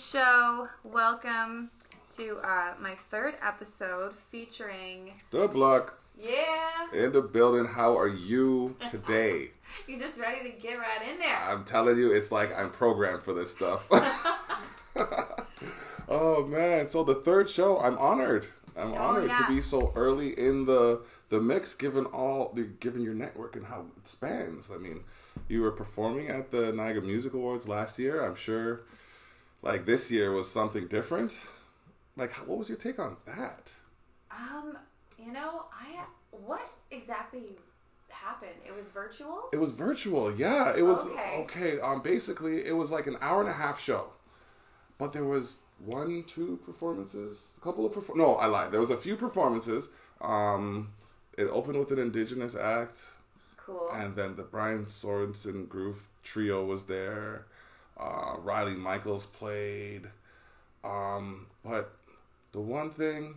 show. Welcome to uh, my third episode featuring. DaBlock Yeah, in the building. How are you today? you're just ready to get right in there. I'm telling you, it's like I'm programmed for this stuff. oh man! So the third show, I'm honored. I'm Oh, honored yeah. to be so early in the the mix, given all the given your network and how it spans. I mean, you were performing at the Niagara Music Awards last year. I'm sure, like this year was something different. Like, what was your take on that? Um, you know, I what exactly happened? It was virtual. It was virtual, yeah. It was Okay. okay. Um, basically, it was like an hour and a half show, but there was one, two performances, a couple of perform. No, I lied. There was a few performances. Um, it opened with an indigenous act, Cool. and then the Brian Sorensen Groove Trio was there. Uh, Riley Michaels played. Um, but the one thing,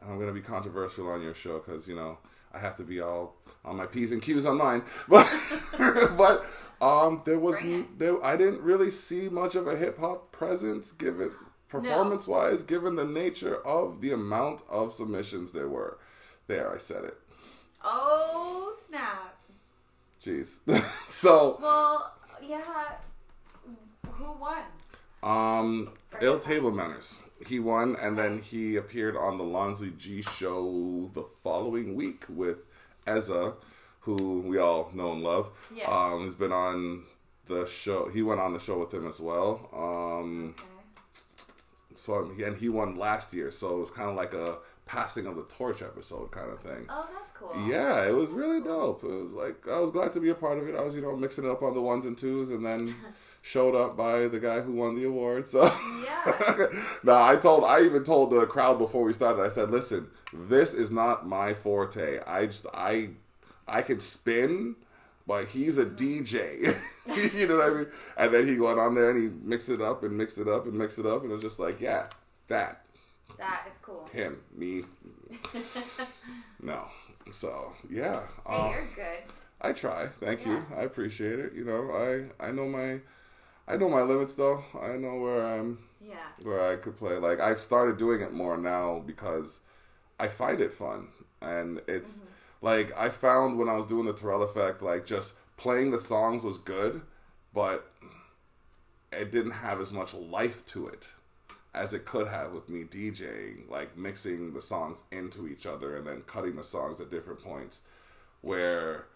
and I'm gonna be controversial on your show because you know I have to be all on my p's and q's on mine, but but um, there was there I didn't really see much of a hip hop presence given performance wise, given the nature of the amount of submissions there were. There, I said it. oh snap! Jeez. so Well, yeah. Who won? Um, Ill Table Manners. He won, and then he appeared on the Lonsley G show the following week with Ezza, who we all know and love. Yes. Um, he's been on the show. He went on the show with him as well. Um, Okay. so and he won last year, so it was kind of like a passing of the torch episode kind of thing. Oh, that's cool. Yeah, it was really dope. It was like I was glad to be a part of it. I was, you know, mixing it up on the ones and twos, and then showed up by the guy who won the award. So Yeah. now I told, I even told the crowd before we started. I said, "Listen, this is not my forte. I just, I, I can spin." But he's a DJ, you know what I mean. And then he went on there and he mixed it up and mixed it up and mixed it up, and it was just like, yeah, that That is cool. him, me, no. So yeah, Hey, uh, you're good. I try. Thank you. I appreciate it. You know, I I know my I know my limits though. I know where I'm Yeah. where I could play. Like I've started doing it more now because I find it fun and it's mm-hmm. like I found when I was doing the Tyrell effect like just playing the songs was good, but it didn't have as much life to it as it could have with me DJing, like mixing the songs into each other and then cutting the songs at different points where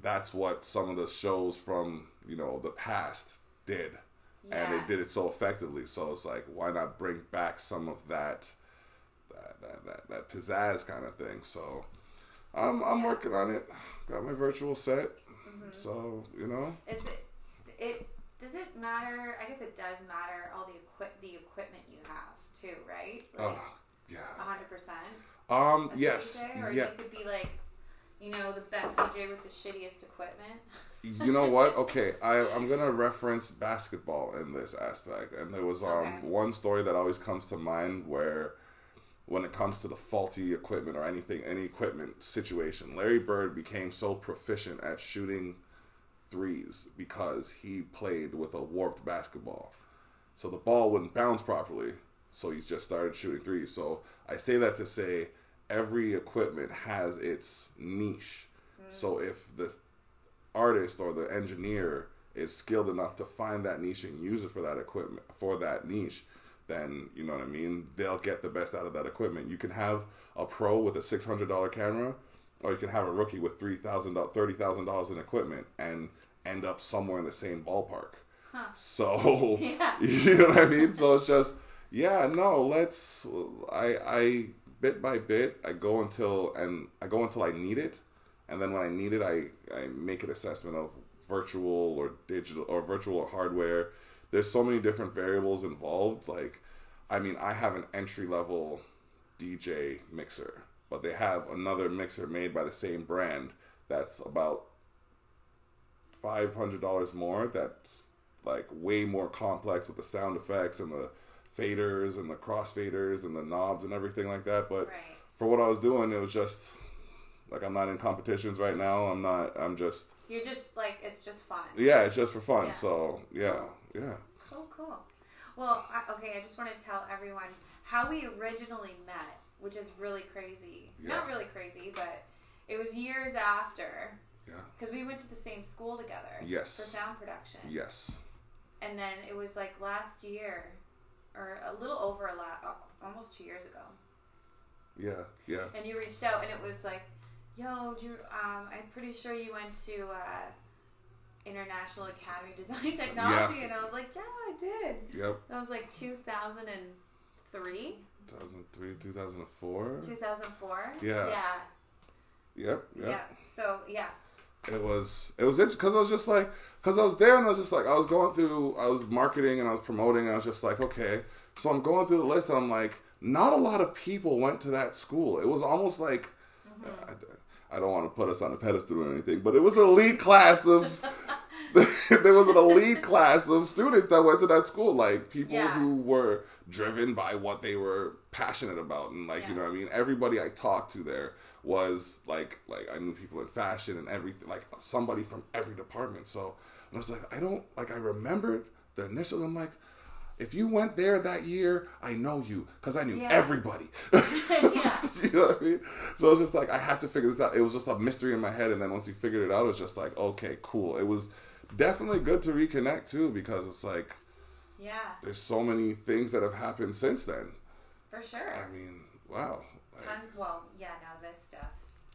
that's what some of the shows from, you know, the past did. And Yeah. it did it so effectively. So it's like, why not bring back some of that that that, that, that pizzazz kind of thing. So I'm I'm working on it. Got my virtual set. So, you know. Is it? It does it matter? I guess it does matter. All the equip the equipment you have too, right? Like Oh, yeah. hundred percent. Um yes. Or Yeah. you could be like, you know, the best DJ with the shittiest equipment. you know what? Okay, I, I'm gonna reference basketball in this aspect, and there was um Okay. one story that always comes to mind where, when it comes to the faulty equipment or anything, any equipment situation, Larry Bird became so proficient at shooting threes because he played with a warped basketball, so the ball wouldn't bounce properly. So he just started shooting threes. So I say that to say every equipment has its niche. So if the artist or the engineer is skilled enough to find that niche and use it for that equipment for that niche, then you know what I mean. They'll get the best out of that equipment. You can have a pro with a six hundred dollar camera, or you can have a rookie with three thousand thirty thousand dollars in equipment and end up somewhere in the same ballpark. So Yeah. you know what I mean. So it's just yeah, no. Let's I I bit by bit I go until and I go until I need it, and then when I need it, I I make an assessment of virtual or digital or virtual or hardware. There's so many different variables involved. Like, I mean, I have an entry level DJ mixer, but they have another mixer made by the same brand that's about five hundred dollars more. That's like way more complex with the sound effects and the faders and the crossfaders and the knobs and everything like that. But Right. for what I was doing, it was just like I'm not in competitions right now. I'm not. I'm just You're just like it's just fun. yeah. It's just for fun. Yeah. So yeah, yeah. Cool, cool. Well, I, okay, I just want to tell everyone how we originally met, which is really crazy. Not really crazy, but it was years after Yeah. because we went to the same school together. Yes. For sound production. Yes. And then it was like last year, or a little over a lot, almost two years ago. Yeah. Yeah. And you reached out, and it was like, "Yo, you, um, I'm pretty sure you went to uh, International Academy of Design Technology." And I was like, "Yeah, I did." Yep. That was like 2003, 2003, 2004. 2004. Yeah. Yeah. Yep. Yeah. Yep. So yeah. It was it was interesting because I was just like because I was there and I was just like I was going through I was marketing and I was promoting and I was just like okay so I'm going through the list and I'm like not a lot of people went to that school it was almost like Mm-hmm. I, I don't want to put us on a pedestal or anything but it was an elite class of there was an elite class of students that went to that school like people Yeah. who were driven by what they were passionate about and like you know what I mean everybody I talked to there was like like I knew people in fashion and everything like somebody from every department so I was like I don't like I remembered the initials I'm like if you went there that year I know you because I knew Yeah. everybody Yeah. you know what I mean so it was just like I had to figure this out it was just a mystery in my head and then once we figured it out it was just like okay cool it was definitely good to reconnect too because it's like Yeah. there's so many things that have happened since then For sure. I mean wow Like, Tons, well, yeah. Now this stuff.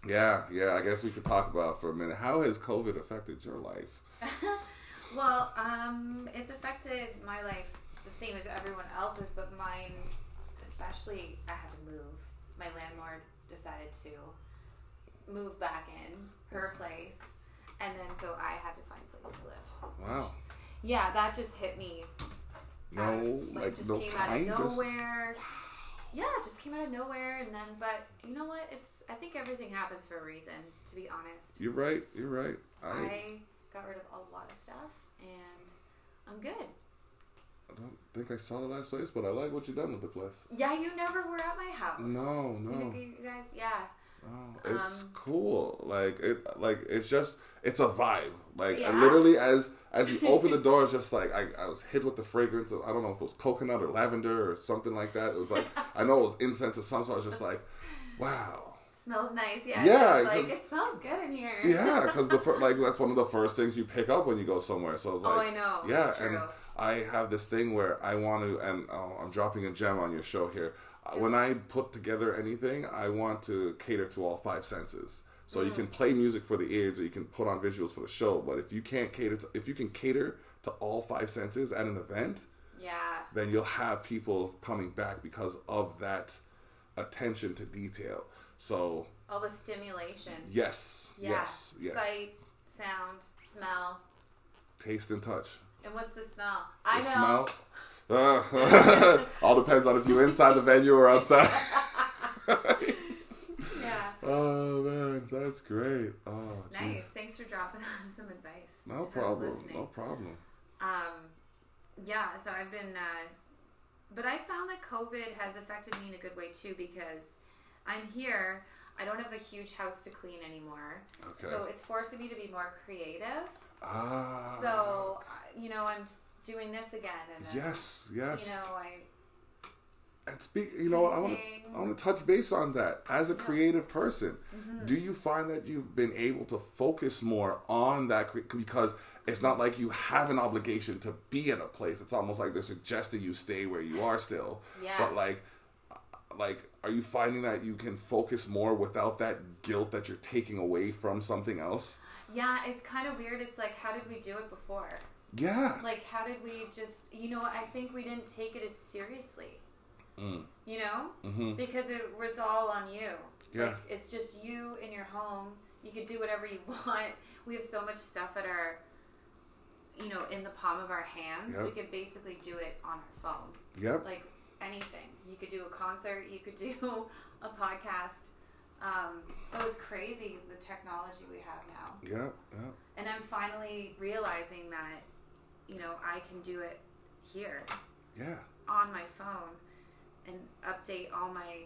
Yeah, yeah. I guess we could talk about for a minute. How has COVID affected your life? well, um, it's affected my life the same as everyone else's, but mine, especially, I had to move. My landlord decided to move back in her place, and then so I had to find a place to live. Wow. Yeah, that just hit me. No, um, of- like, just no came time. out of Just nowhere. Yeah, just came out of nowhere, and then, but you know what? It's I think everything happens for a reason. To be honest, you're right. You're right. I, I got rid of a lot of stuff, and I'm good. I don't think I saw the last place, but I like what you've done with the place. Yeah, you never were at my house. No, no. you guys, yeah. Oh, it's Um, cool. Like it, like it's just it's a vibe. Like Yeah. literally, as as you open the door, it's just like I, I was hit with the fragrance of I don't know if it was coconut or lavender or something like that. It was like I know it was incense or something. So I was just like, wow. Smells nice, yeah. Yeah, like it smells good in here. Yeah, because the fir- like that's one of the first things you pick up when you go somewhere. So it's like, Oh, I know. Yeah, and. I have this thing where I want to, and oh, I'm dropping a gem on your show here. Uh, When I put together anything, I want to cater to all five senses. So you Mm. can play music for the ears, or you can put on visuals for the show. But if you can't cater, to, if you can cater to all five senses at an event, Yeah. then you'll have people coming back because of that attention to detail. So All the stimulation. yes, Yeah. yes, yes. Sight, sound, smell. taste and touch. And what's the smell? I The know. smell. Uh, all depends on if you're inside the venue or outside. Yeah. oh man, that's great. Oh, Nice. jeez. Thanks for dropping on some advice. No problem. No problem. Um, yeah, so I've been, uh, but I found that COVID has affected me in a good way too because I'm here. I don't have a huge house to clean anymore, Okay. so it's forcing me to be more creative. Ah. So uh, you know, I'm doing this again, and uh, Yes. Yes. you know, I and speak. You know? I want to. I want to touch base on that. As a Yeah. creative person, Mm-hmm. do you find that you've been able to focus more on that because it's not like you have an obligation to be in a place. It's almost like they're suggesting you stay where you are still. Yeah. But like, like, are you finding that you can focus more without that guilt that you're taking away from something else? Yeah, it's kind of weird. It's like, how did we do it before? Yeah. Like, how did we just, you know, I think we didn't take it as seriously. Mm. You know, Mm-hmm. because it was all on you. Yeah. Like, it's just you in your home. You could do whatever you want. We have so much stuff at our, you know, in the palm of our hands. Yep. We could basically do it on our phone. Yep. Like anything. You could do a concert. You could do a podcast. Um, so it's crazy the technology we have now. Yep. Yep. And I'm finally realizing that, you know, I can do it here Yeah. on my phone and update all my,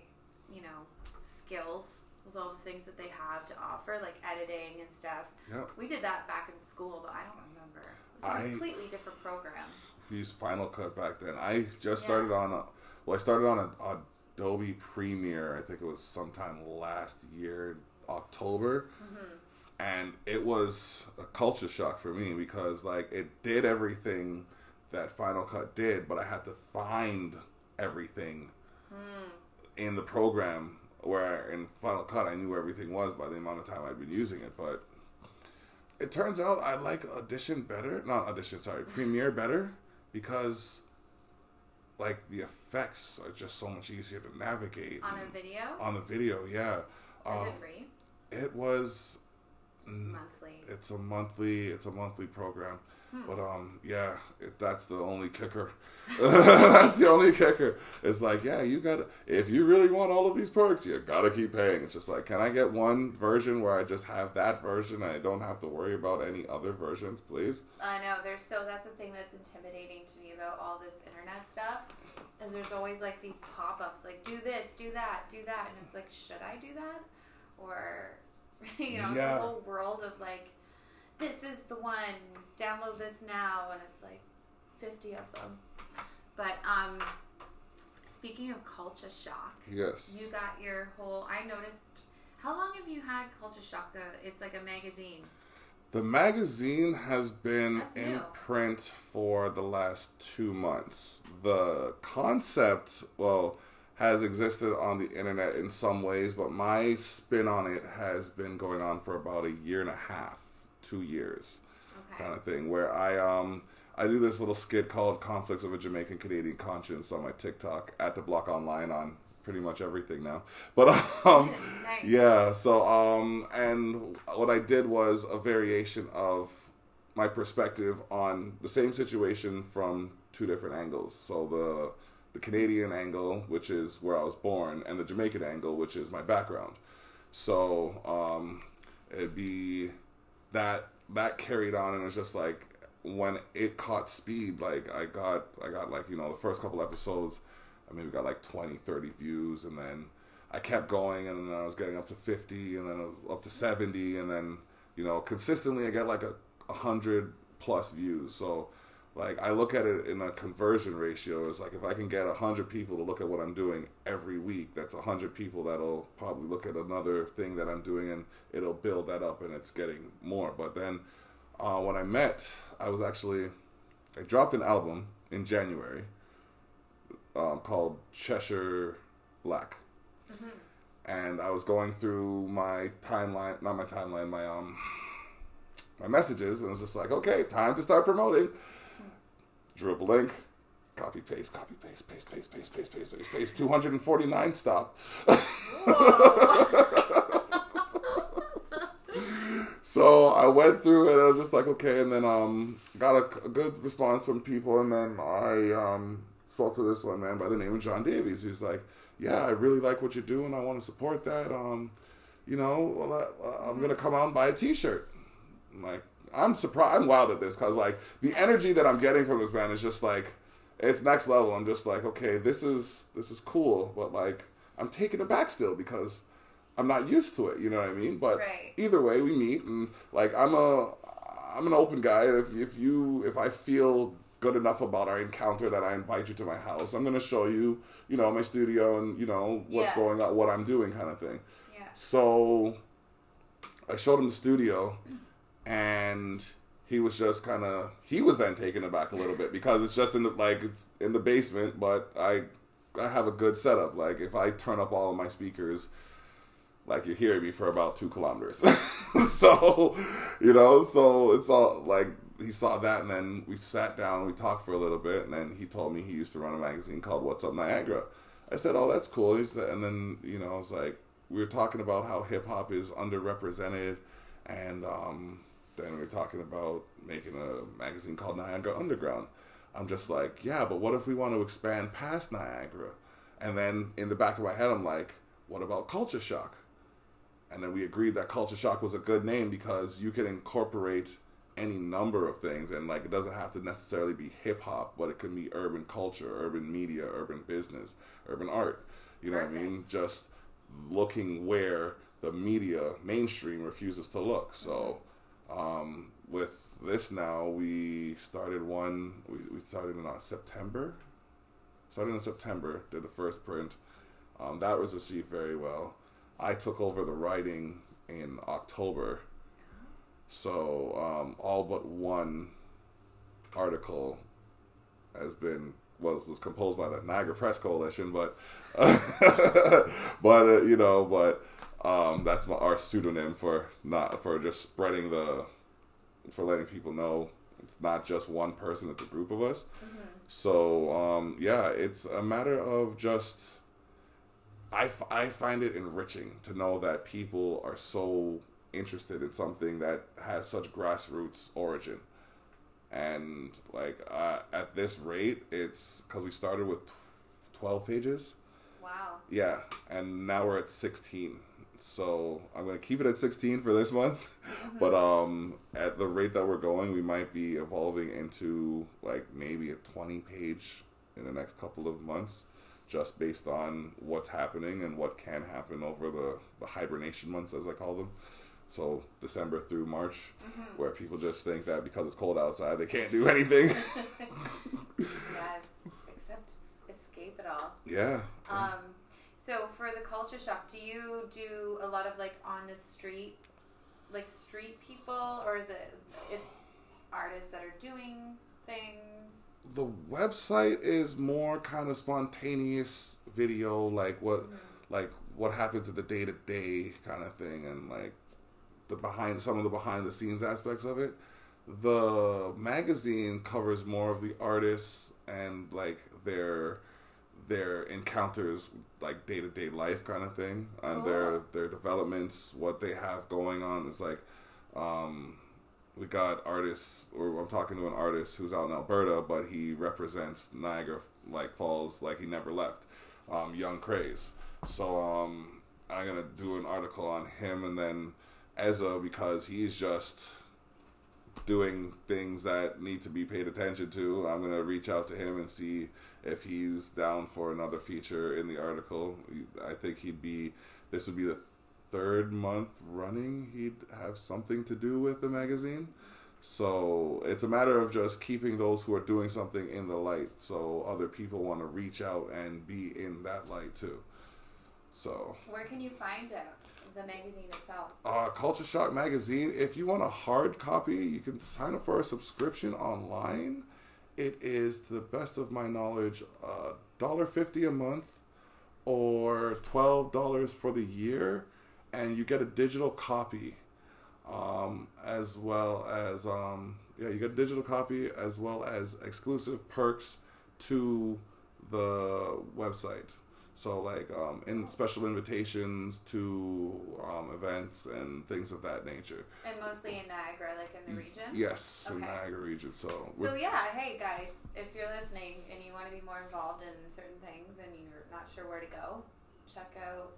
you know, skills with all the things that they have to offer, like editing and stuff. Yep. We did that back in school, but I don't remember. It was a I- completely different program. We used Final Cut back then. I just started on a, well, I started on a, Adobe Premiere. I think it was sometime last year, October, mm-hmm. and it was a culture shock for me because like it did everything that Final Cut did, but I had to find everything hmm. in the program where in Final Cut I knew where everything was by the amount of time I'd been using it, but it turns out I like Audition better. Not Audition, sorry, Premiere better because like the effects are just so much easier to navigate On a video? on the video. Yeah, Is um, it free? it was. It's monthly. It's a monthly. It's a monthly program. Hmm. But um, yeah, it, that's the only kicker. that's the only kicker. It's like, yeah, you gotta. If you really want all of these perks, you gotta keep paying. It's just like, can I get one version where I just have that version and I don't have to worry about any other versions, please? I know. There's so that's the thing that's intimidating to me about all this internet stuff. Is there's always like these pop-ups like do this, do that, do that, and it's like should I do that, or you know Yeah. the whole world of like this is the one, download this now, and it's like fifty of them. But um, speaking of Culcha Shock, Yes. you got your whole. I noticed. How long have you had Culcha Shock? The it's like a magazine. The magazine has been That's in new. print for the last two months. The concept, well, has existed on the internet in some ways, but my spin on it has been going on for about a year and a half, two years, Okay. kind of thing. Where I um I do this little skit called "Conflicts of a Jamaican Canadian Conscience" on my TikTok at DaBlock Online on pretty much everything now. But um Nice. yeah, so um and what I did was a variation of my perspective on the same situation from two different angles. So the the Canadian angle, which is where I was born, and the Jamaican angle, which is my background. So um it'd be that that carried on and it's just like when it caught speed like i got i got like you know the first couple episodes i maybe got like 20 30 views and then i kept going and then i was getting up to 50 and then up to 70 and then you know consistently i get like a 100 plus views. So like i look at it in a conversion ratio. It's like if i can get 100 people to look at what i'm doing every week that's 100 people that'll probably look at another thing that i'm doing and it'll build that up and it's getting more. But then uh, when i met i was actually i dropped an album in january um, called cheshire black. And i was going through my timeline not my timeline my um my messages, and it's just like, okay, time to start promoting. Drew a link, copy paste, copy paste, paste, paste, paste, paste, paste, paste, paste. Two hundred and forty nine stop. so I went through it. I was just like, okay, and then um, got a, a good response from people, and then I um, spoke to this one man by the name of John Davies. He's like, yeah, I really like what you're doing. I want to support that. Um, you know, well, I, am mm-hmm. gonna come out and buy a T-shirt. Like, I'm surprised. I'm wild at this because like the energy that I'm getting from this band is just like, it's next level. I'm just like, okay, this is this is cool, but like I'm taken aback still because I'm not used to it. You know what I mean? But Right. either way, we meet, and like I'm a I'm an open guy. If if you if I feel good enough about our encounter that I invite you to my house, I'm gonna show you, you know, my studio and you know what's Yeah. going on, what I'm doing, kind of thing. Yeah. So I showed him the studio, and he was just kind of he was then taken aback a little bit because it's just in the like it's in the basement, but I I have a good setup. Like if I turn up all of my speakers, like you're hearing me for about two kilometers. so you know, so it's all like he saw that, and then we sat down, we talked for a little bit, and then he told me he used to run a magazine called What's Up Niagara. I said, "Oh, that's cool." And then you know, I was like, we were talking about how hip hop is underrepresented, and um, then we were talking about making a magazine called Niagara Underground. I'm just like, yeah, but what if we want to expand past Niagara? And then in the back of my head, I'm like, what about Culcha Shock? And then we agreed that Culcha Shock was a good name because you can incorporate any number of things, and like it doesn't have to necessarily be hip hop, but it can be urban culture, urban media, urban business, urban art. You know what I mean? Just looking where the media mainstream refuses to look. So um, with this now, we started one. We, we started in uh, September. Started in September. Did the first print. Um, that was received very well. I took over the writing in October. So um, all but one article has been was was composed by the Niagara Press Coalition, but but uh, you know, but um, that's my, our pseudonym for not for just spreading the for letting people know it's not just one person; it's a group of us. Mm-hmm. So um, yeah, it's a matter of just. I, f- I find it enriching to know that people are so interested in something that has such grassroots origin and like uh, at this rate it's because we started with 12 pages wow yeah and now we're at 16 so i'm going to keep it at 16 for this month mm-hmm. but um at the rate that we're going we might be evolving into like maybe a 20 page in the next couple of months just based on what's happening and what can happen over the, the hibernation months as i call them so December through March, mm-hmm. where people just think that because it's cold outside, they can't do anything. yes, except escape it all. Yeah. Um. So for the Culcha Shock, do you do a lot of like on the street, like street people, or is it it's artists that are doing things? The website is more kind of spontaneous video, like what, mm-hmm. like what happens in the day to day kind of thing, and like the behind some of the behind the scenes aspects of it. The magazine covers more of the artists and like their their encounters like day to day life kind of thing and their oh. their developments, what they have going on. It's like um, we got artists or I'm talking to an artist who's out in Alberta, but he represents Niagara like Falls like he never left. Um, Young Craze. So um, I'm gonna do an article on him and then Ezza because he's just doing things that need to be paid attention to. I'm gonna reach out to him and see if he's down for another feature in the article. I think he'd be. This would be the third month running. He'd have something to do with the magazine. So it's a matter of just keeping those who are doing something in the light, so other people want to reach out and be in that light too. So where can you find it? the magazine itself? Uh, Culcha Shock magazine. If you want a hard copy, you can sign up for a subscription online. It is, to the best of my knowledge, uh, fifty a month, or twelve dollars for the year, and you get a digital copy, um, as well as um, yeah, you get a digital copy as well as exclusive perks to the website. So like um, in special invitations to um, events and things of that nature. And mostly in Niagara, like in the region. Yes, okay. in Niagara region. So. So yeah, hey guys, if you're listening and you want to be more involved in certain things and you're not sure where to go, check out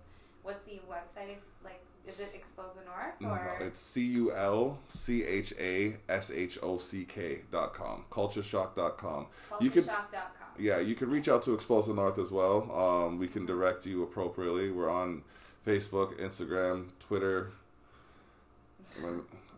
what's the website like is it Expose the North or no, it's C U L C H A S H O C K dot com. Culchashock dot com. You can yeah, you can reach out to Expose the North as well. Um, we can direct you appropriately. We're on Facebook, Instagram, Twitter.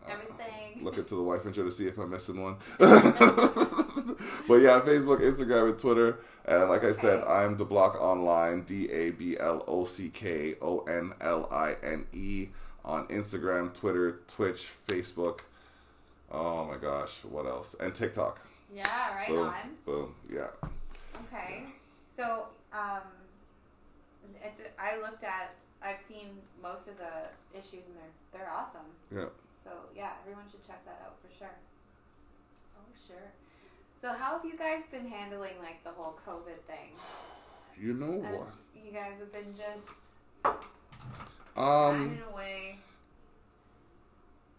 Everything. Look into the wife and to see if I'm missing one. but yeah, Facebook, Instagram, and Twitter. And like I said, I'm DaBlock Online, D A B L O C K O N L I N E on Instagram, Twitter, Twitch, Facebook. Oh my gosh, what else? And TikTok. Yeah, right boom, on. Boom, yeah. Okay, so um, it's I looked at I've seen most of the issues and they're they're awesome. Yeah. So yeah, everyone should check that out for sure. Oh sure. So how have you guys been handling like the whole COVID thing? You know As what? You guys have been just um away.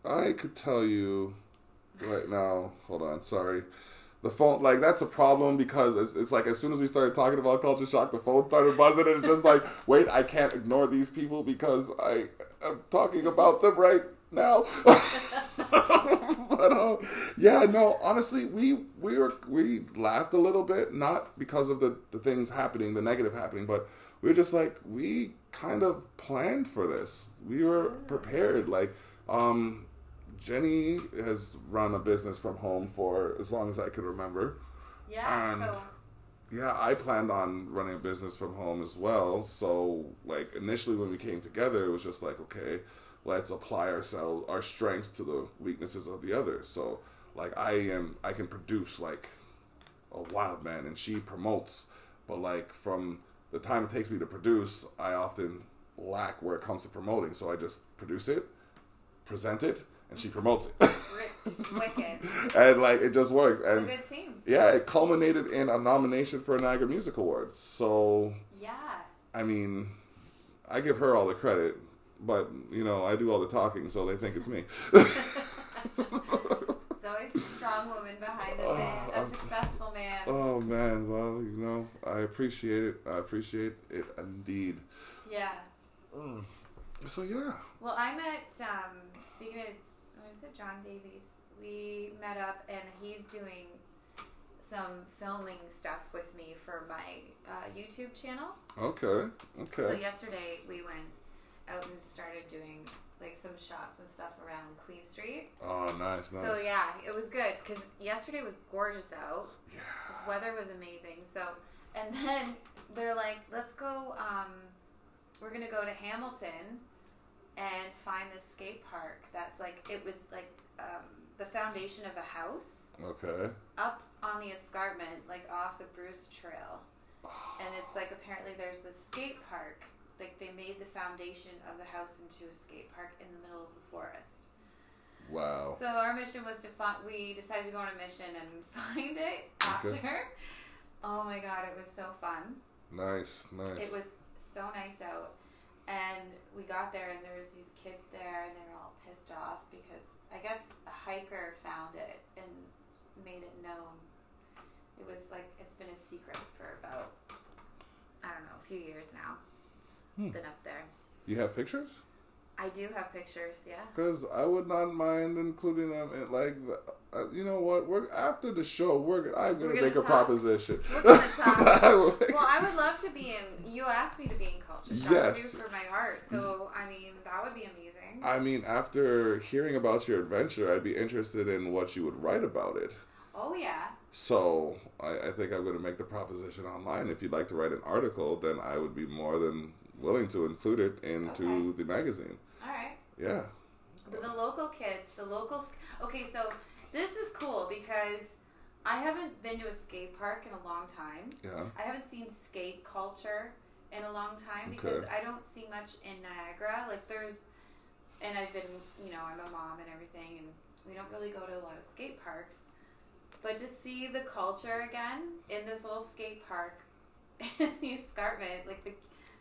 I could tell you right now. Hold on, sorry. The phone, like that's a problem because it's, it's like as soon as we started talking about Culcha Shock, the phone started buzzing, and it's just like, wait, I can't ignore these people because I am talking about them right now. but uh, yeah, no, honestly, we we were we laughed a little bit, not because of the the things happening, the negative happening, but we were just like we kind of planned for this. We were prepared. Like um, Jenny has run a business from home for as long as I could remember. Yeah. And- so Yeah, I planned on running a business from home as well. So, like initially when we came together, it was just like, okay, let's apply ourselves our strengths to the weaknesses of the other. So, like I am, I can produce like a wild man, and she promotes. But like from the time it takes me to produce, I often lack where it comes to promoting. So I just produce it, present it, and she promotes it, wicked. and like it just works. It's a And good team. yeah, it culminated in a nomination for a Niagara Music Awards. So, Yeah. I mean, I give her all the credit, but you know, I do all the talking, so they think it's me. There's always a strong woman behind a man, a successful man. oh man, well, you know, I appreciate it. I appreciate it indeed. Yeah. So yeah, Well, I met, um, speaking of, is it, John Davies? We met up and he's doing some filming stuff with me for my uh, YouTube channel. okay, Okay. So yesterday we went out and started doing like some shots and stuff around Queen Street. Oh, nice, nice. So yeah, it was good because yesterday was gorgeous out. Yeah. This weather was amazing. So, and then they're like, let's go. Um, we're gonna go to Hamilton and find this skate park that's like it was like um, the foundation of a house Okay. up on the escarpment, like off the Bruce Trail. And it's like apparently there's this skate park. Like they made the foundation of the house into a skate park in the middle of the forest. Wow. So our mission was to find. We decided to go on a mission and find it after. Okay. Oh my god, it was so fun. Nice, nice. It was so nice out, and we got there and there was these kids there and they were all pissed off because I guess a hiker found it and made it known. It was like it's been a secret for about I don't know a few years now. It's Hmm. been up there. you have pictures? I do have pictures. Yeah. Because I would not mind including them in like, the, uh, you know what? We're after the show. We're I'm gonna, gonna make a proposition. We're talk. Will make- Well, I would love to be in. You asked me to be in Culcha Shock Yes. for my art, so I mean that would be amazing. I mean, after hearing about your adventure, I'd be interested in what you would write about it. Oh yeah. So I, I think I'm going to make the proposition online. If you'd like to write an article, then I would be more than willing to include it into the magazine. All right. Yeah. But the local kids, the locals. Okay, so this is cool because I haven't been to a skate park in a long time. Yeah. I haven't seen skate culture in a long time because Okay. I don't see much in Niagara. Like there's, and I've been, you know, I'm a mom and everything, and we don't really go to a lot of skate parks. But to see the culture again in this little skate park in the escarpment, like the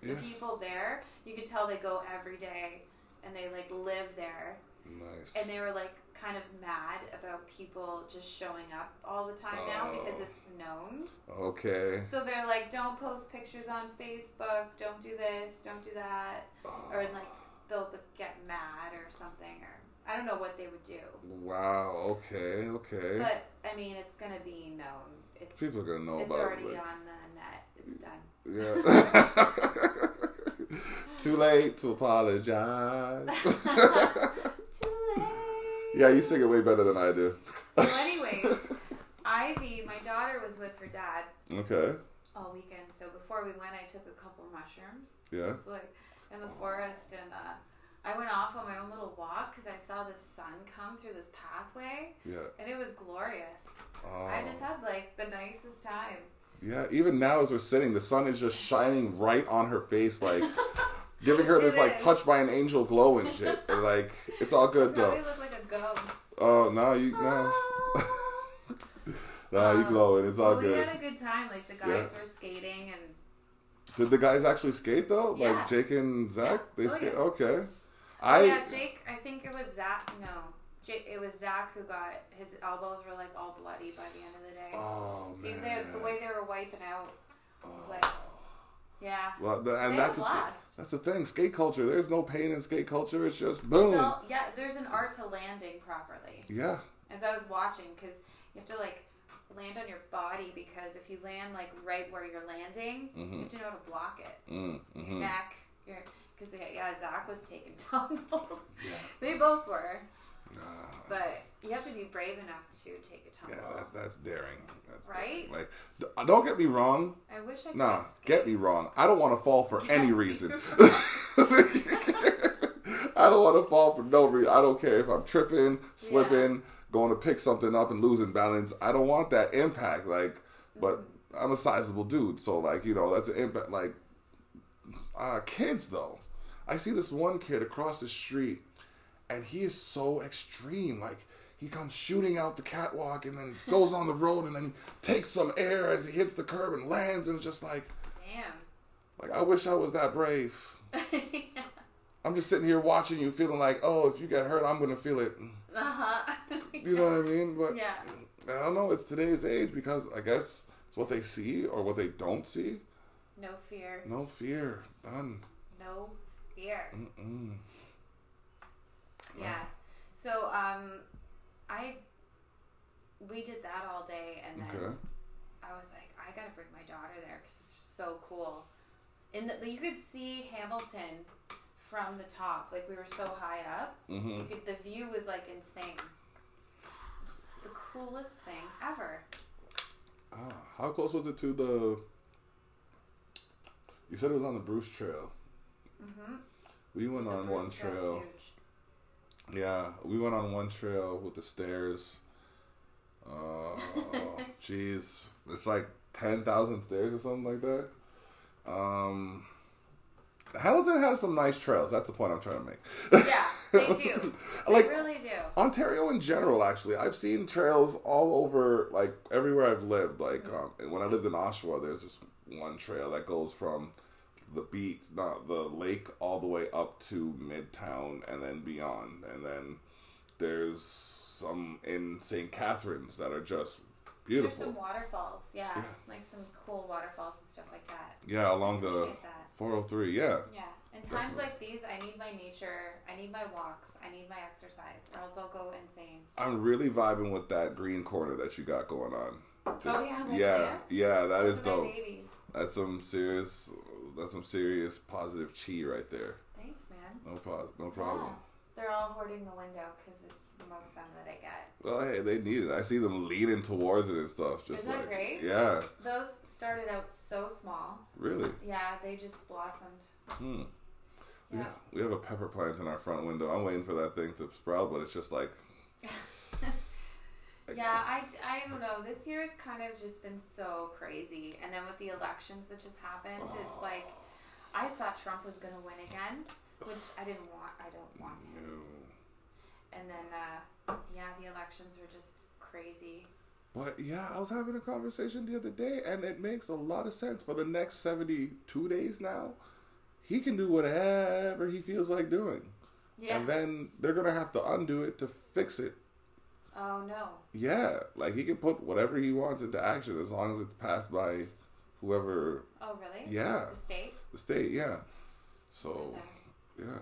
the people there, you could tell they go every day and they like live there. Nice. And they were like kind of mad about people just showing up all the time now because Oh. it's known. Okay. So they're like, don't post pictures on Facebook, don't do this, don't do that. Or ah. like they'll get mad or something, or I don't know what they would do. Wow. Okay. Okay. But I mean, it's gonna be known. It's, People are gonna know it's about already it. like- on the net. It's done. Yeah. Too late to apologize. Too late. Yeah, you sing it way better than I do. So, anyways, Ivy, my daughter, was with her dad Okay. all weekend. So before we went, I took a couple mushrooms. Yeah. Like in the forest, and uh, I went off on my own little walk because I saw the sun come through this pathway, Yeah. and it was glorious. Oh. I just had like the nicest time. Yeah, even now as we're sitting, the sun is just shining right on her face, like giving her this like touched by an angel glow and shit. And, like it's all good though. look like a ghost. Oh no, you no, no, you glowing. It's all well, We had a good time. Like the guys Yeah. were skating, and Did the guys actually skate though? Yeah. Like Jake and Zach, Yeah. they Oh, skate. Okay. oh, I yeah, Jake. I think it was Zach. No, Jake, it was Zach who got his elbows were like all bloody by the end of the day. oh man. they- the way they were wiping out was Oh. like, yeah. Well, the, and that's the, a blast. that's the thing. Skate culture. There's no pain in skate culture. It's just boom. So yeah, there's an art to landing properly. yeah. As I was watching, because you have to like land on your body because if you land like right where you're landing, you Mhm. have to know how to block it. Mm, hmm Neck, your because yeah, Zach was taking tumbles. Yeah. They both were. But you have to be brave enough to take a Yeah, tumble. that, that's daring. That's Right? daring. Like, don't get me wrong. I wish I could. Nah, get me wrong. I don't want to fall for any reason. I don't want to fall for no reason. I don't care if I'm tripping, slipping, going to pick something up and losing balance. I don't want that impact. Like, but I'm a sizable dude, so like you know that's an impact. Like, uh, kids though, I see this one kid across the street, and he is so extreme. Like. He comes shooting out the catwalk and then goes on the road and then takes some air as he hits the curb and lands and it's just like Damn. like I wish I was that brave. I'm just sitting here watching you, feeling like, oh, if you get hurt, I'm gonna feel it. uh huh. You know what I mean? But Yeah. I don't know. It's today's age because I guess it's what they see or what they don't see. No fear. No fear, Done. No fear. Mm-mm. Um, I we did that all day, and then Okay. I was like, I gotta bring my daughter there because it's so cool. In the, you could see Hamilton from the top, like we were so high up. Mm-hmm. You could, the view was like insane. It's the coolest thing ever. Ah, how close was it to the? You said it was on the Bruce Trail. Mm-hmm. We went on one trail. Huge. Yeah, we went on one trail with the stairs. Oh, jeez, it's like ten thousand stairs or something like that. Um, Hamilton has some nice trails. That's the point I'm trying to make. Yeah, they do. like they really do. Ontario in general, actually, I've seen trails all over, like everywhere I've lived. Like um, when I lived in Oshawa, there's this one trail that goes from the beach, not the lake, all the way up to Midtown and then beyond. And then there's some in St. Catharines that are just beautiful. There's some waterfalls, yeah, Yeah. like some cool waterfalls and stuff like that. Yeah, along the that. 403. Yeah, Yeah, in times Definitely. like these, I need my nature, I need my walks, I need my exercise, or else I'll go insane. I'm really vibing with that green corner that you got going on. Oh, yeah, like yeah, yeah, that is Those my dope. babies. That's some serious. That's some serious positive chi right there. Thanks, man. No pos- no problem. Yeah. They're all hoarding the window because it's the most sun that I get. Well, hey, they need it. I see them leaning towards it and stuff. Just Isn't that great? yeah, Those started out so small. really. Yeah, they just blossomed. Hmm. Yeah. Yeah, we have a pepper plant in our front window. I'm waiting for that thing to sprout, but it's just like Yeah, I, I don't know. This year's kind of just been so crazy. And then with the elections that just happened, it's like I thought Trump was going to win again, which I didn't want. I don't want him. no. And then, uh, yeah, the elections were just crazy. But yeah, I was having a conversation the other day, and it makes a lot of sense. For the next 72 days now, he can do whatever he feels like doing. Yeah. And then they're going to have to undo it to fix it. Oh no. Yeah, like he can put whatever he wants into action as long as it's passed by whoever Oh really? Yeah. The state. the state. Yeah. So, Okay. yeah.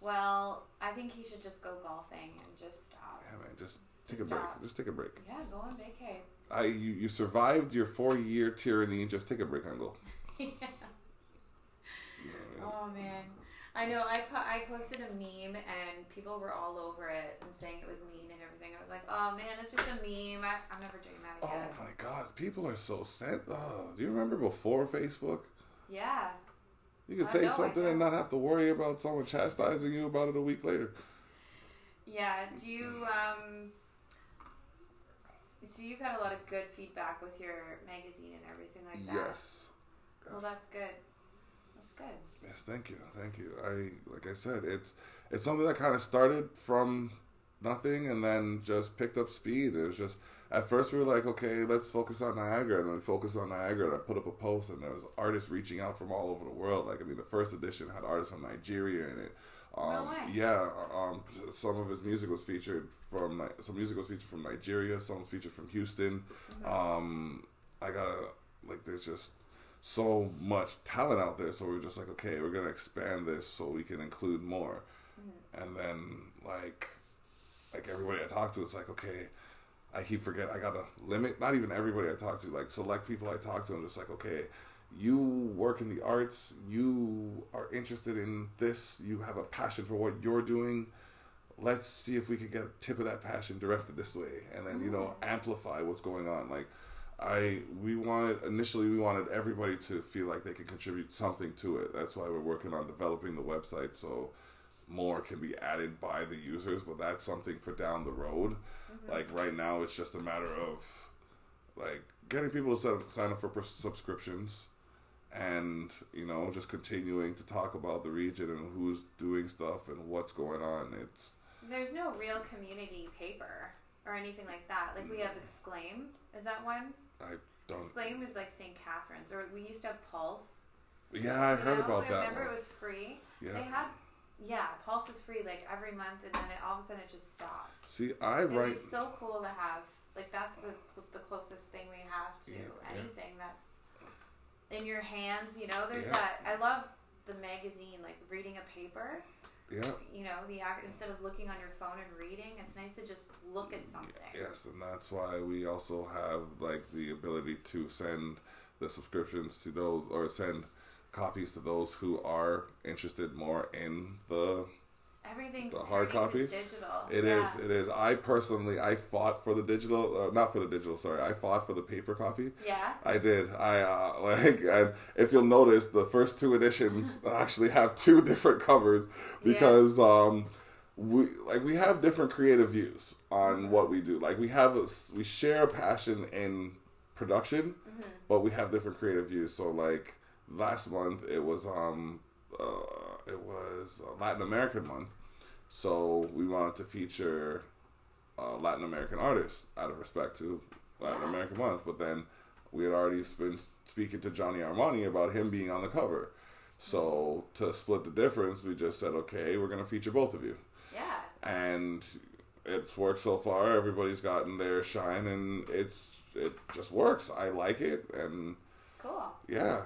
Well, I think he should just go golfing and just stop. Yeah, man, just take a break. Just take a break. Yeah, go on vacay. I you, you survived your four year tyranny. Just take a break, Uncle. yeah. Oh man, I know. I po- I posted a meme and people were all over it and saying it was mean and everything. I was like, oh man, it's just a meme. I, I'm never doing that again. Oh again. my God, people are so sent. Oh, do you remember before Facebook? Yeah. You could I say know, something and not have to worry about someone chastising you about it a week later. Yeah. Do you um? So you've had a lot of good feedback with your magazine and everything like that. Yes. Well, that's good. Good. Yes, thank you, thank you. I like I said, it's it's something that kind of started from nothing and then just picked up speed. It was just at first we were like, okay, let's focus on Niagara, and then focus on Niagara. And I put up a post, and there was artists reaching out from all over the world. Like I mean, the first edition had artists from Nigeria in it. Um, No. Yeah, um, some of his music was featured from some music was featured from Nigeria. Some was featured from Houston. Um, I got like there's just so much talent out there. So we are just like, okay, we're gonna expand this so we can include more. Mm-hmm. And then like like everybody I talk to, it's like, okay, I keep forgetting I gotta limit not even everybody I talk to, like select people I talk to. I'm just like, okay, you work in the arts, you are interested in this, you have a passion for what you're doing. let's see if we can get a tip of that passion directed this way and then you know mm-hmm. amplify what's going on like i we wanted initially we wanted everybody to feel like they can contribute something to it that's why we're working on developing the website so more can be added by the users but that's something for down the road mm-hmm. like right now it's just a matter of like getting people to sign, sign up for subscriptions and you know just continuing to talk about the region and who's doing stuff and what's going on it's There's no real community paper or anything like that. Like we have mm. Exclaim. Is that one? I don't Exclaim is like St. Catharines, or we used to have Pulse. yeah i heard know? about I that remember one. it was free. Yeah. They had, yeah, Pulse is free like every month, and then it, all of a sudden it just stopped. see i It write was so cool to have. Like that's the the closest thing we have to Yeah, yeah. anything that's in your hands. You know, there's Yeah. that. I love the magazine, like reading a paper. Yeah You know, the act instead of looking on your phone and reading, it's nice to just look at something. yes and that's why we also have like the ability to send the subscriptions to those or send copies to those who are interested more in the Everything's The hard copy? digital. It yeah. is. It is. I personally, I fought for the digital, uh, not for the digital. Sorry, I fought for the paper copy. Yeah. I did. I uh, like, and if you'll notice, the first two editions actually have two different covers because um, we like we have different creative views on what we do. Like we have a, we share a passion in production, but we have different creative views. So like last month, it was um, uh, it was Latin American month, so we wanted to feature uh, Latin American artists out of respect to Latin American month. But then we had already been speaking to Johnny Armani about him being on the cover. So to split the difference, we just said, okay, we're gonna feature both of you, Yeah. and it's worked so far. Everybody's gotten their shine, and it's it just works. I like it, and Cool. yeah,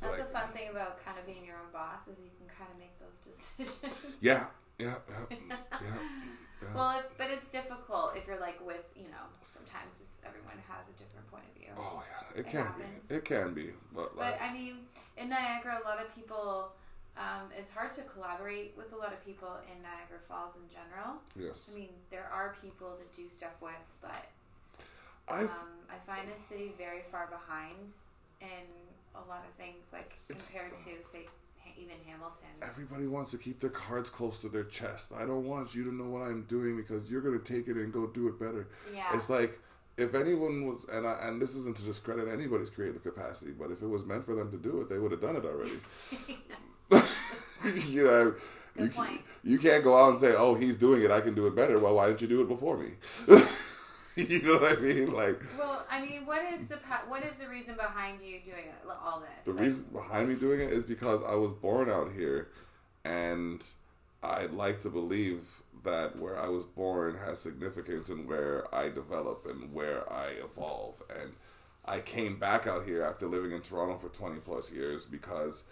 That's like- the fun thing about kind of being your own boss is you can kind of make those decisions. yeah, yeah, yeah, yeah. yeah. well, if, but it's difficult if you're like with you know sometimes if everyone has a different point of view. Oh yeah, it, It can happens. be. It can be, but like But I mean, in Niagara, a lot of people. Um, it's hard to collaborate with a lot of people in Niagara Falls in general. yes, I mean, there are people to do stuff with, but I um, I find the city very far behind in a lot of things, like compared to say even Hamilton. everybody wants to keep their cards close to their chest. I don't want you to know what I'm doing because you're gonna take it and go do it better. Yeah, It's like if anyone was, and I, and this isn't to discredit anybody's creative capacity, but if it was meant for them to do it, they would have done it already. you know, you, point. you can't go out and say, "Oh, he's doing it. I can do it better." Well, why didn't you do it before me? you know what I mean? Like well, I mean, what is the what is the reason behind you doing it, all this? the Like, reason behind me doing it is because I was born out here, and I'd like to believe that where I was born has significance in where I develop and where I evolve. And I came back out here after living in Toronto for 20 plus years because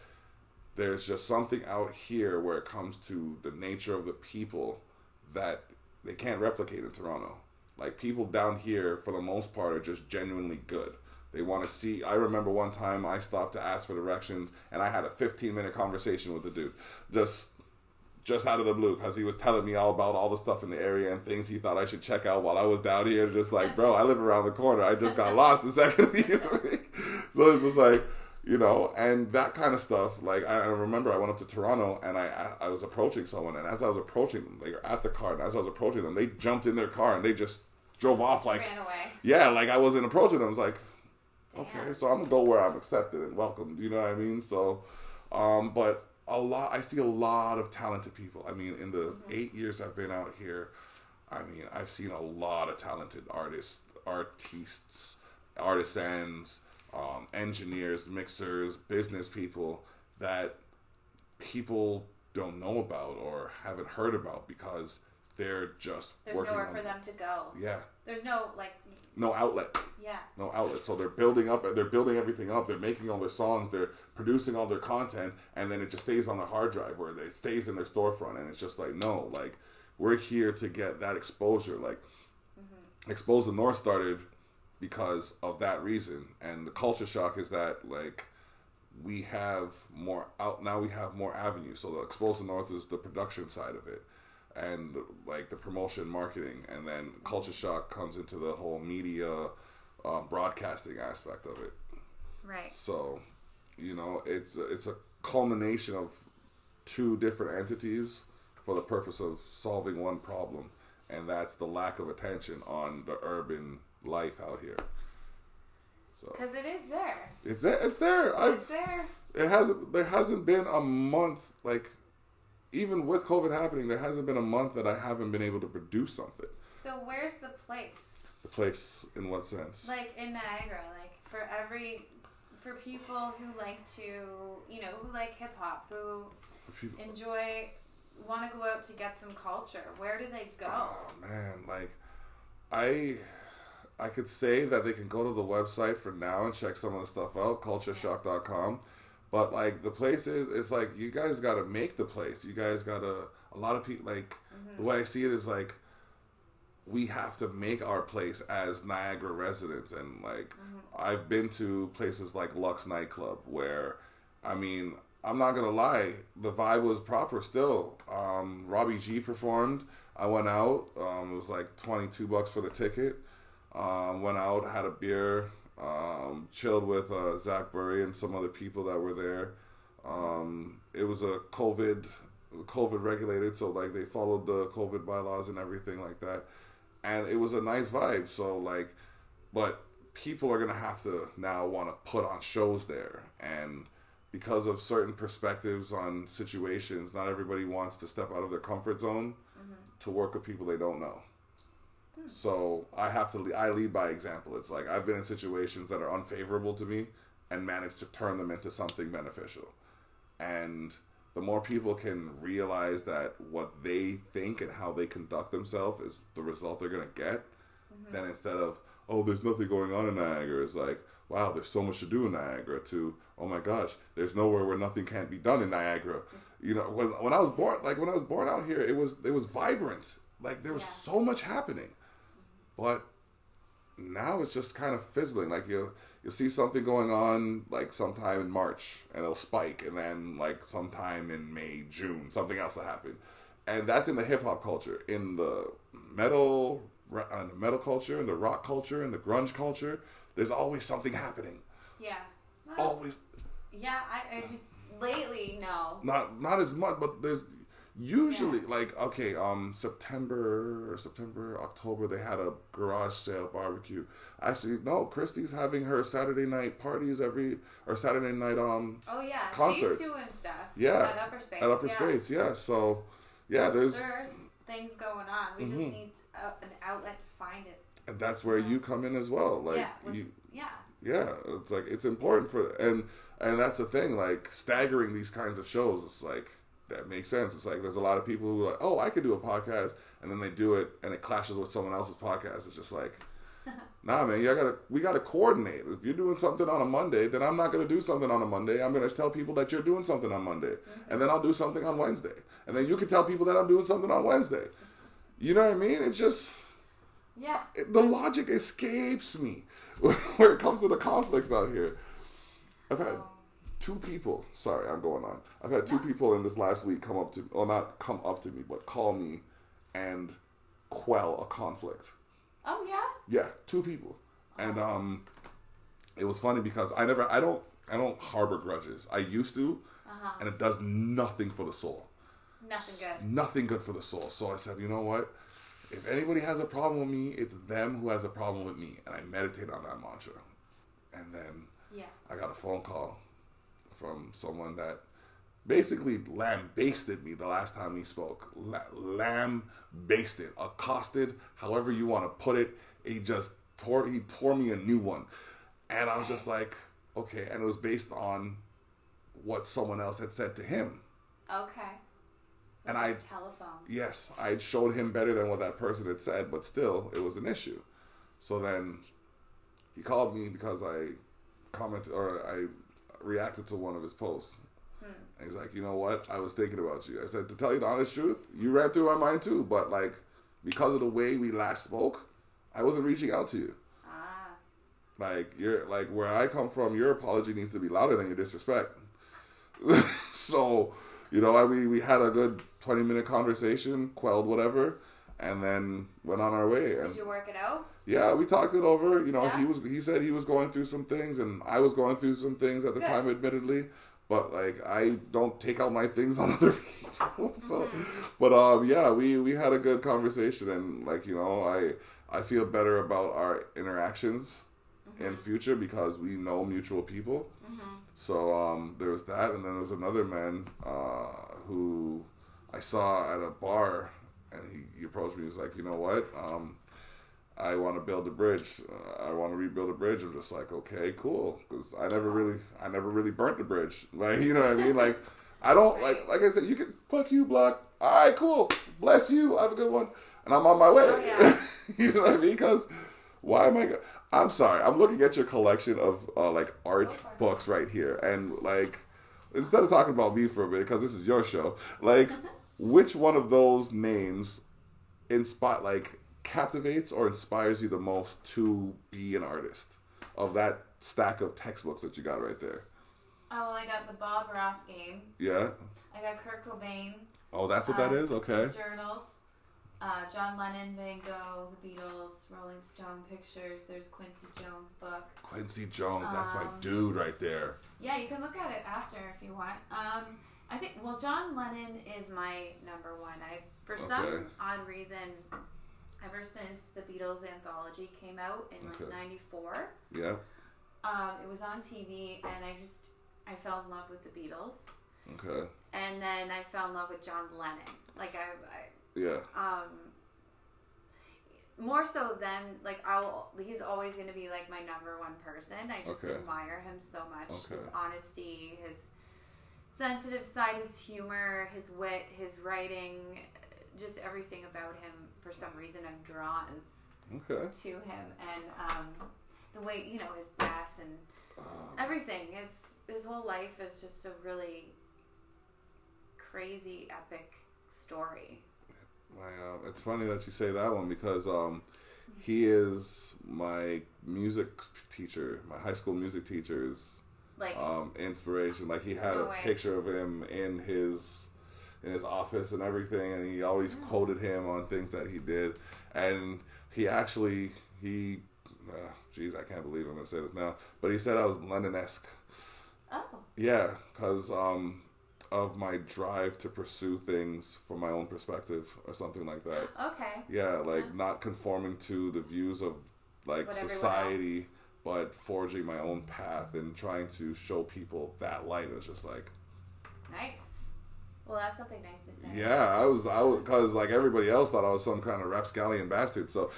there's just something out here where it comes to the nature of the people that they can't replicate in Toronto. Like people down here, for the most part, are just genuinely good. They want to see. I remember one time I stopped to ask for directions, and I had a 15 minute conversation with the dude, just just out of the blue, because he was telling me all about all the stuff in the area and things he thought I should check out while I was down here. Just like, bro, I live around the corner. I just got lost a second. So it's just like you know, and that kind of stuff. Like I, I remember, I went up to Toronto and I I was approaching someone, and as I was approaching them, they were at the car, and as I was approaching them, they jumped in their car and they just drove off like yeah, like I wasn't approaching them. I was like, Damn. okay, so I'm gonna go where I'm accepted and welcomed. You know what I mean? So, um, but a lot, I see a lot of talented people. I mean, in the eight years I've been out here, I mean, I've seen a lot of talented artists, artistes, artisans, um, engineers, mixers, business people that people don't know about or haven't heard about because they're just There's working nowhere for them to go. yeah There's no like, no outlet yeah, no outlet. So they're building up, they're building everything up. They're making all their songs, they're producing all their content, and then it just stays on the hard drive or it stays in their storefront. And it's just like, no, like we're here to get that exposure. Like, mm-hmm. Expose the North started because of that reason, and the Culcha Shock is that like we have more out now. We have more avenues. So the Expose the North is the production side of it. And like the promotion marketing and then Culcha Shock comes into the whole media um, broadcasting aspect of it Right. so you know it's a, it's a culmination of two different entities for the purpose of solving one problem and that's the lack of attention on the urban life out here so Because it is there. it's there it's there I've, It's there. it hasn't there hasn't been a month like even with covid happening there hasn't been a month that i haven't been able to produce something So where's the place? the place in what sense Like in Niagara, like for every for people who like to, you know, who like hip hop, who People- enjoy want to go out to get some culture. Where do they go? oh man like i i could say that they can go to the website for now and check some of the stuff out culchashock.com but like the place is it's like you guys gotta make the place you guys gotta a lot of people like the way i see it is like we have to make our place as Niagara residents. And like, I've been to places like Lux nightclub where, I mean, I'm not gonna lie, the vibe was proper still. Um, Robbie G performed. I went out. Um, it was like 22 bucks for the ticket. Um, went out, had a beer, um, chilled with uh, Zach Burry and some other people that were there. Um, it was a COVID, COVID regulated, so like they followed the COVID bylaws and everything like that, and it was a nice vibe. So like, but people are gonna have to now want to put on shows there, and because of certain perspectives on situations, not everybody wants to step out of their comfort zone to work with people they don't know. So I have to. I lead by example. It's like I've been in situations that are unfavorable to me and managed to turn them into something beneficial. And the more people can realize that what they think and how they conduct themselves is the result they're gonna get, mm-hmm. then instead of oh, there's nothing going on in Niagara, it's like wow, there's so much to do in Niagara. To oh my gosh, there's nowhere where nothing can't be done in Niagara. Mm-hmm. You know, when when I was born, like when I was born out here, it was it was vibrant. Like there was Yeah. so much happening, but now it's just kind of fizzling. Like you you see something going on like sometime in March and it'll spike, and then like sometime in May, June, something else will happen, and that's in the hip hop culture. In the metal, ra- uh, the metal culture, and the rock culture, and the grunge culture, there's always something happening. Yeah. Well, Always, Yeah, I, I just lately no. not not as much, but there's usually like okay, um, September, September, October, they had a garage sale barbecue. Actually, no, Christie's having her Saturday night parties every or Saturday night um Oh yeah, Concerts. she's doing stuff. Yeah, At Upper Space. at Upper yeah. Space, yeah. So yeah, there's There's things going on. We Mm-hmm. just need uh, an outlet to find it. and that's where you come in as well. Like yeah. you, yeah. yeah, it's like it's important for and and that's the thing. Like staggering these kinds of shows, it's like that makes sense. It's like there's a lot of people who are like, oh, I could do a podcast, and then they do it, and it clashes with someone else's podcast. It's just like. Nah, man, you gotta we gotta coordinate. If you're doing something on a Monday, then I'm not gonna do something on a Monday. I'm gonna tell people that you're doing something on Monday, mm-hmm. and then I'll do something on Wednesday, and then you can tell people that I'm doing something on Wednesday. Mm-hmm. You know what I mean? It's just Yeah. it- the logic escapes me when it comes to the conflicts out here. I've had Oh. Two people. Sorry, I'm going on. I've had two people in this last week come up to, or not come up to me, but call me and quell a conflict. Oh yeah. Yeah, two people, and um, it was funny because I never, I don't, I don't harbor grudges. I used to, Uh-huh. and it does nothing for the soul. Nothing good. Nothing good for the soul. So I said, you know what? If anybody has a problem with me, it's them who has a problem with me. And I meditate on that mantra. And then Yeah. I got a phone call from someone that basically lambasted me the last time he spoke. La- lambasted, accosted, however you want to put it. He just tore he tore me a new one. And I was just like, okay, and it was based on what someone else had said to him. Okay. And I telephone. yes, I showed him better than what that person had said, but still, it was an issue. So then he called me because I commented or I reacted to one of his posts. And he's like, you know what? I was thinking about you. I said, to tell you the honest truth, you ran through my mind too, but like, because of the way we last spoke, I wasn't reaching out to you. Ah. Like, you're like where I come from, your apology needs to be louder than your disrespect. so, you know, I, we we had a good twenty minute conversation, quelled whatever, and then went on our way. And Did you work it out? Yeah, we talked it over. You know, Yeah. he was he said he was going through some things, and I was going through some things at the Good. time, admittedly. But like, I don't take out my things on other people. so, Mm-hmm. but um, yeah, we we had a good conversation, and like you know, I I feel better about our interactions Mm-hmm. in future because we know mutual people. Mhm. So um, there was that, and then there was another man uh, who I saw at a bar, and he, he approached me. He's like, you know what? Um, I want to build a bridge. Uh, I want to rebuild a bridge. I'm just like, okay, cool, because I never really, I never really burnt the bridge. Like, you know what I mean? Like, I don't like, like I said, you can fuck you, block. All right, cool. Bless you. Have a good one, and I'm on my way. Oh, yeah. you know what I mean? Because why am I? Go- I'm sorry. I'm looking at your collection of uh, like art books right here, and like instead of talking about me for a minute because this is your show, like which one of those names inspire like captivates or inspires you the most to be an artist of that stack of textbooks that you got right there? Oh, well, I got the Bob Ross game. Yeah. I got Kurt Cobain. Oh, that's what that Um, is. Okay. Journals. Uh, John Lennon, Van Gogh, The Beatles, Rolling Stone pictures. There's Quincy Jones' book. Quincy Jones. That's my Um, dude right there. Yeah, you can look at it after if you want. Um, I think well, John Lennon is my number one. I for Okay. some odd reason, ever since the Beatles anthology came out in Okay. like '94, Yeah. um, it was on TV, and I just I fell in love with the Beatles, Okay. and then I fell in love with John Lennon. Like I, Yeah. I um. More so than like I'll he's always gonna be like my number one person. I just Okay. admire him so much. Okay. His honesty, his sensitive side, his humor, his wit, his writing, just everything about him. For some reason, I'm drawn Okay. to him, and um, the way you know his death and Um, everything. His his whole life is just a really crazy, epic story. My, uh, it's funny that you say that one because um, he is my music teacher, my high school music teacher's Like um, inspiration. Like he had No a way. picture of him in his in his office and everything, and he always Mm. quoted him on things that he did. And he actually he, uh, I can't believe I'm gonna say this now, but he said I was Lennon-esque. oh, Yeah, because um, of my drive to pursue things from my own perspective or something like that. okay. Yeah, like not conforming to the views of like What society, but forging my own path and trying to show people that light. It's just like, Nice. Well, that's something nice to say. yeah, I was, I was, because like everybody else thought I was some kind of rapscallion bastard. So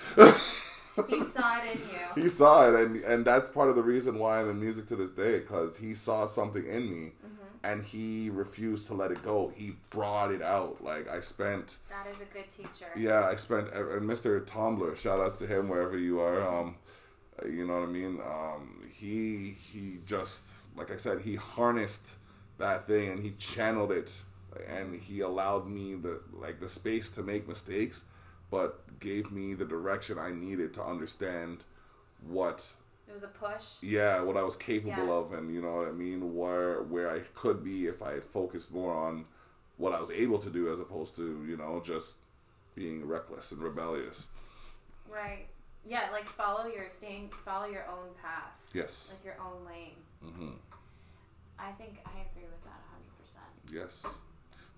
He saw it in you. he saw it, and and that's part of the reason why I'm in music to this day, because he saw something in me. Mm-hmm. And he refused to let it go. He brought it out. Like I spent That is a good teacher. Yeah, I spent and Mr. Tombler, shout out to him wherever you are. Um, you know what I mean. Um, he he just like I said, he harnessed that thing and he channeled it, and he allowed me the like the space to make mistakes, but gave me the direction I needed to understand what It was a push. yeah what I was capable Yeah. of, and you know what I mean, where where I could be if I had focused more on what I was able to do as opposed to you know just being reckless and rebellious. Right. Yeah, like follow your staying, follow your own path, Yes, like your own lane. hmm I think I agree with that hundred percent. yes,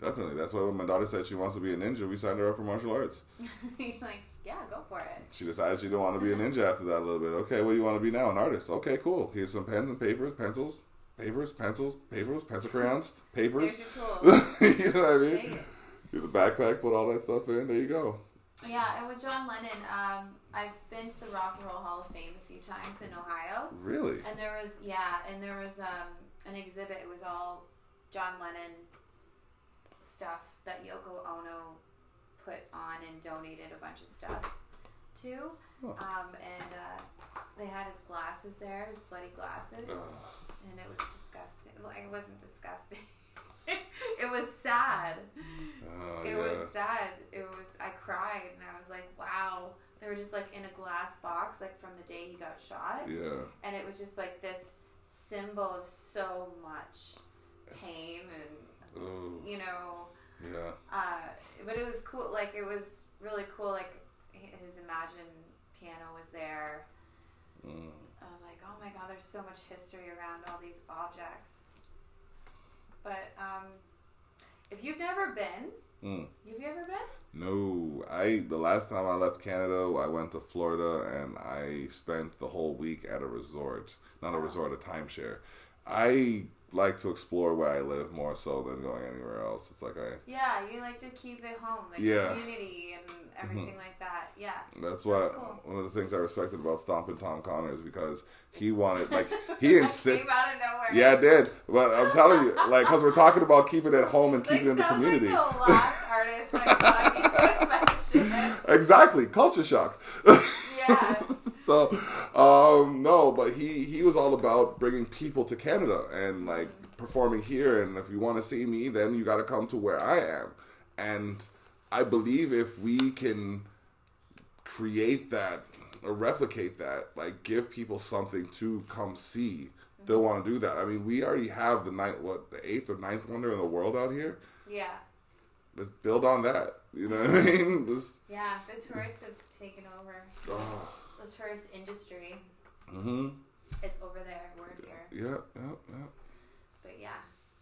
definitely. That's why when my daughter said she wants to be a ninja, we signed her up for martial arts. like, yeah, go for it. She decided she didn't want to be a ninja after that a little bit. Okay, what do you want to be now? An artist. Okay, cool. Here's some pens and papers, pencils, papers, pencils, papers, pencil crayons, papers. Here's your tools. you know what I mean? Here's a backpack, put all that stuff in. There you go. Yeah, and with John Lennon, um, I've been to the Rock and Roll Hall of Fame a few times in Ohio, Really? and there was yeah, and there was um, an exhibit. It was all John Lennon stuff that Yoko Ono put on and donated a bunch of stuff to. Huh. Um, and uh, they had his glasses there, his bloody glasses, Ugh. and it was disgusting. Well, it wasn't disgusting. it was sad. Oh, It yeah. was sad. It was. I cried, and I was like, "Wow." They were just like in a glass box, like from the day he got shot, Yeah. and it was just like this symbol of so much pain and Ooh. you know. Yeah. Uh, but it was cool. Like it was really cool. Like his Imagine piano was there. Mm. I was like, oh my god, there's so much history around all these objects. But um, if you've never been, Mm. have you ever been? No, I the last time I left Canada, I went to Florida and I spent the whole week at a resort. Not a resort, a timeshare. I like to explore where I live more so than going anywhere else. It's like I Yeah, you like to keep it home, like Yeah. community and everything mm-hmm. like that. Yeah. That's why cool. one of the things I respected about Stompin' Tom Connors because he wanted like he insisted. Came out of nowhere. Yeah, I did. But I'm telling you, like, because we're talking about keeping it home and Like, keeping it in the community. Like the artist I thought you would mention. exactly, Culcha Shock. Yeah. so, um, no, but he he was all about bringing people to Canada and like performing here. And if you want to see me, then you got to come to where I am. And I believe if we can create that or replicate that, like give people something to come see, they'll want to do that. I mean, we already have the ninth, what the eighth or ninth wonder in the world out here. Yeah. Let's build on that. You know what I mean? Let's, Yeah. The tourists have taken over. oh, The tourist industry. mm-hmm. It's over there. We're here. Yeah, yeah, yeah. But yeah.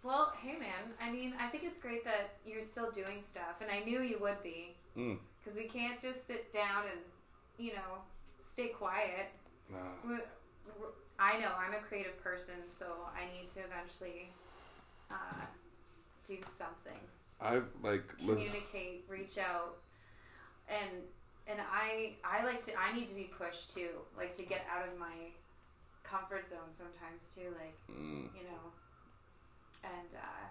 Well, hey man. I mean, I think it's great that you're still doing stuff, and I knew you would be, Mm. because we can't just sit down and, you know, stay quiet. Nah. We- we- I know I'm a creative person, so I need to eventually uh, do something. I've like communicate, reach out, and and I I like to I need to be pushed too, like to get out of my comfort zone sometimes too, like mm, you know, and uh,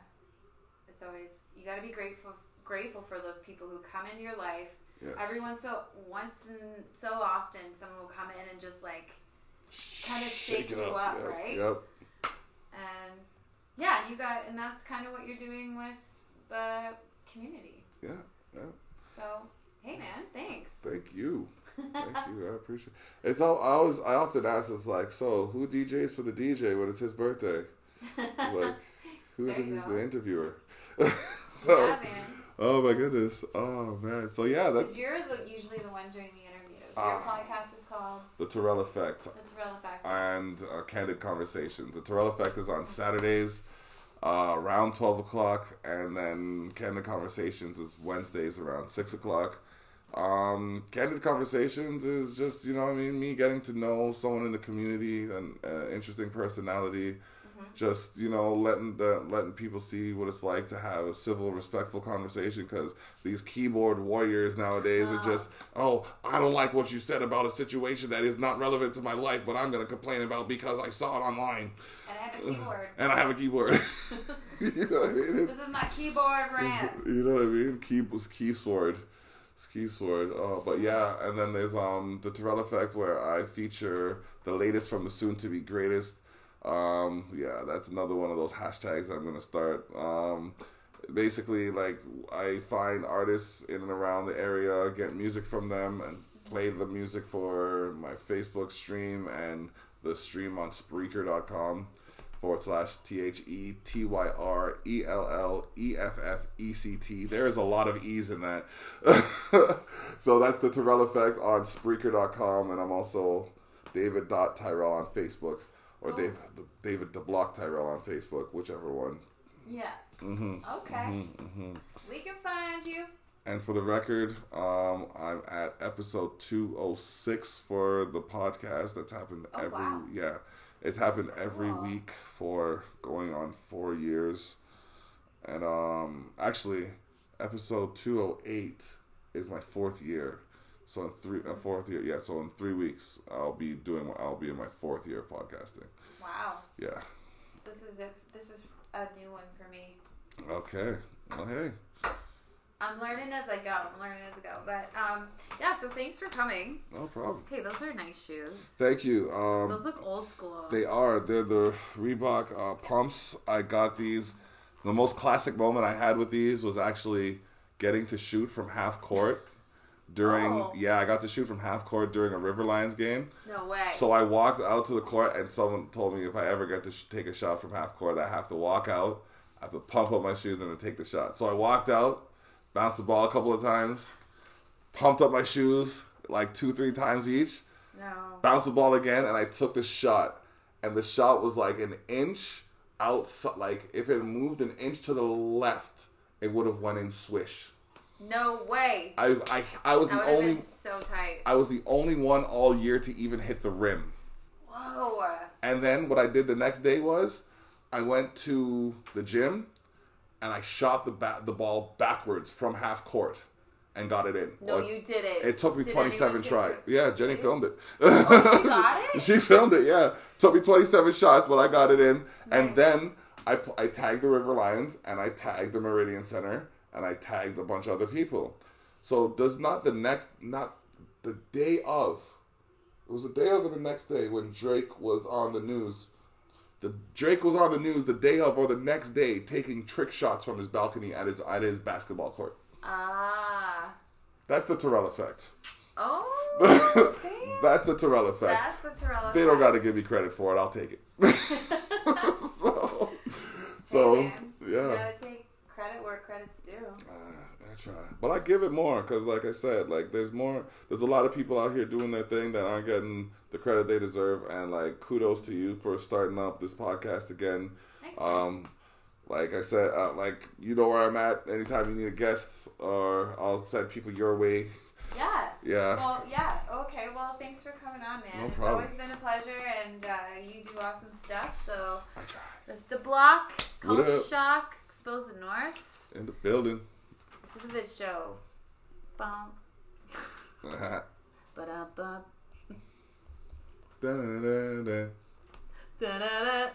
it's always you got to be grateful grateful for those people who come into your life. yes. Every once so once and so often, someone will come in and just like kind of shake it you up, yep, right? Yep. and yeah, you got and that's kind of what you're doing with the community. Yeah. Yeah. So, hey man, thanks. Thank you. Thank you. I appreciate. It. It's all. I always. I often ask. It's like, so who DJs for the DJ when it's his birthday? It's like, who interviews the interviewer? so. yeah, man. Oh my goodness. Oh man. So yeah, that's you're the, usually the one doing the interviews. Your Ah. podcast is called the Tyrell Effect. The Tyrell Effect. and uh, Candid Conversations. The Tyrell Effect is on Saturdays uh, around 12 o'clock, and then Candid Conversations is Wednesdays around 6 o'clock. Um, Candid Conversations is just, you know what I mean, me getting to know someone in the community, an uh, interesting personality. Just you know, letting the letting people see what it's like to have a civil, respectful conversation. Because these keyboard warriors nowadays are just, oh, I don't like what you said about a situation that is not relevant to my life, but I'm gonna complain about because I saw it online and I have a keyboard. and I have a keyboard. you know what I mean? this is my keyboard brand. You know what I mean? Key key sword. Key sword. Uh, but yeah, and then there's um the Tyrell effect where I feature the latest from the soon to be greatest. Um, yeah, that's another one of those hashtags I'm gonna start. Um, basically, like I find artists in and around the area, get music from them, and play the music for my Facebook stream and the stream on Spreaker.com forward slash T H E T Y R E L L E F F E C T. There is a lot of E's in that. so that's the Tyrell Effect on Spreaker.com, and I'm also David Tyrell on Facebook, or Oh. David David DaBlock Tyrell on Facebook, whichever one. Yeah. Mm-hmm. Okay. We can find you. And for the record, um, I'm at episode 206 for the podcast. That's happened Oh, every wow. yeah, it's happened every Cool. week for going on four years. And um, actually, episode 208 is my fourth year. So in three, uh, fourth year, yeah. So in three weeks, I'll be doing. I'll be in my fourth year of podcasting. Wow. Yeah. This is a this is a new one for me. Okay. Well, hey. I'm learning as I go. I'm learning as I go. But um, yeah. So thanks for coming. No problem. Hey, those are nice shoes. Thank you. Um, Those look old school. They are. They're the Reebok uh, pumps. I got these. The most classic moment I had with these was actually getting to shoot from half court during. Oh. Yeah, I got to shoot from half court during a River Lions game. no way. So I walked out to the court, and someone told me if I ever get to sh- take a shot from half court, I have to walk out I have to pump up my shoes and then take the shot. So I walked out, bounced the ball a couple of times, pumped up my shoes like two, three times each, No. bounced the ball again, and I took the shot. And the shot was like an inch outside. Like if it moved an inch to the left, it would have went in swish. No way. I I, I was That the only so tight. I was the only one all year to even hit the rim. Whoa. And then what I did the next day was I went to the gym and I shot the the ball backwards from half court and got it in. No, Like, you did it. It took me Did 27 tries. Yeah, Jenny filmed it. Oh, she got it? she filmed it, yeah. Took me 27 shots, but I got it in. And then I, I tagged the River Lions and I tagged the Meridian Center and I tagged a bunch of other people. So does not the next, not the day of, it was the day of or the next day when Drake was on the news. The Drake was on the news the day of or the next day taking trick shots from his balcony at his at his basketball court. Ah. That's the Tyrell effect. Oh. okay. That's the Tyrell effect. That's the Torella. Effect. They don't got to give me credit for it. I'll take it. so, so hey, man. You yeah, gotta take credit where credit's due. I try, but I give it more because, like I said, like there's more. There's a lot of people out here doing their thing that aren't getting the credit they deserve, and like kudos to you for starting up this podcast again. Thanks. Um, like I said, uh, like you know where I'm at. Anytime you need a guest, or I'll send people your way. yeah. Yeah. Well, yeah. Okay. Well, thanks for coming on, man. No it's problem. always been a pleasure, and uh, you do awesome stuff. So, I try. Mr. Block, What Culture? Shock, Expose the North. In the building. This is a good show. Bum. Ba-da-ba. Da-da-da-da. Da-da-da.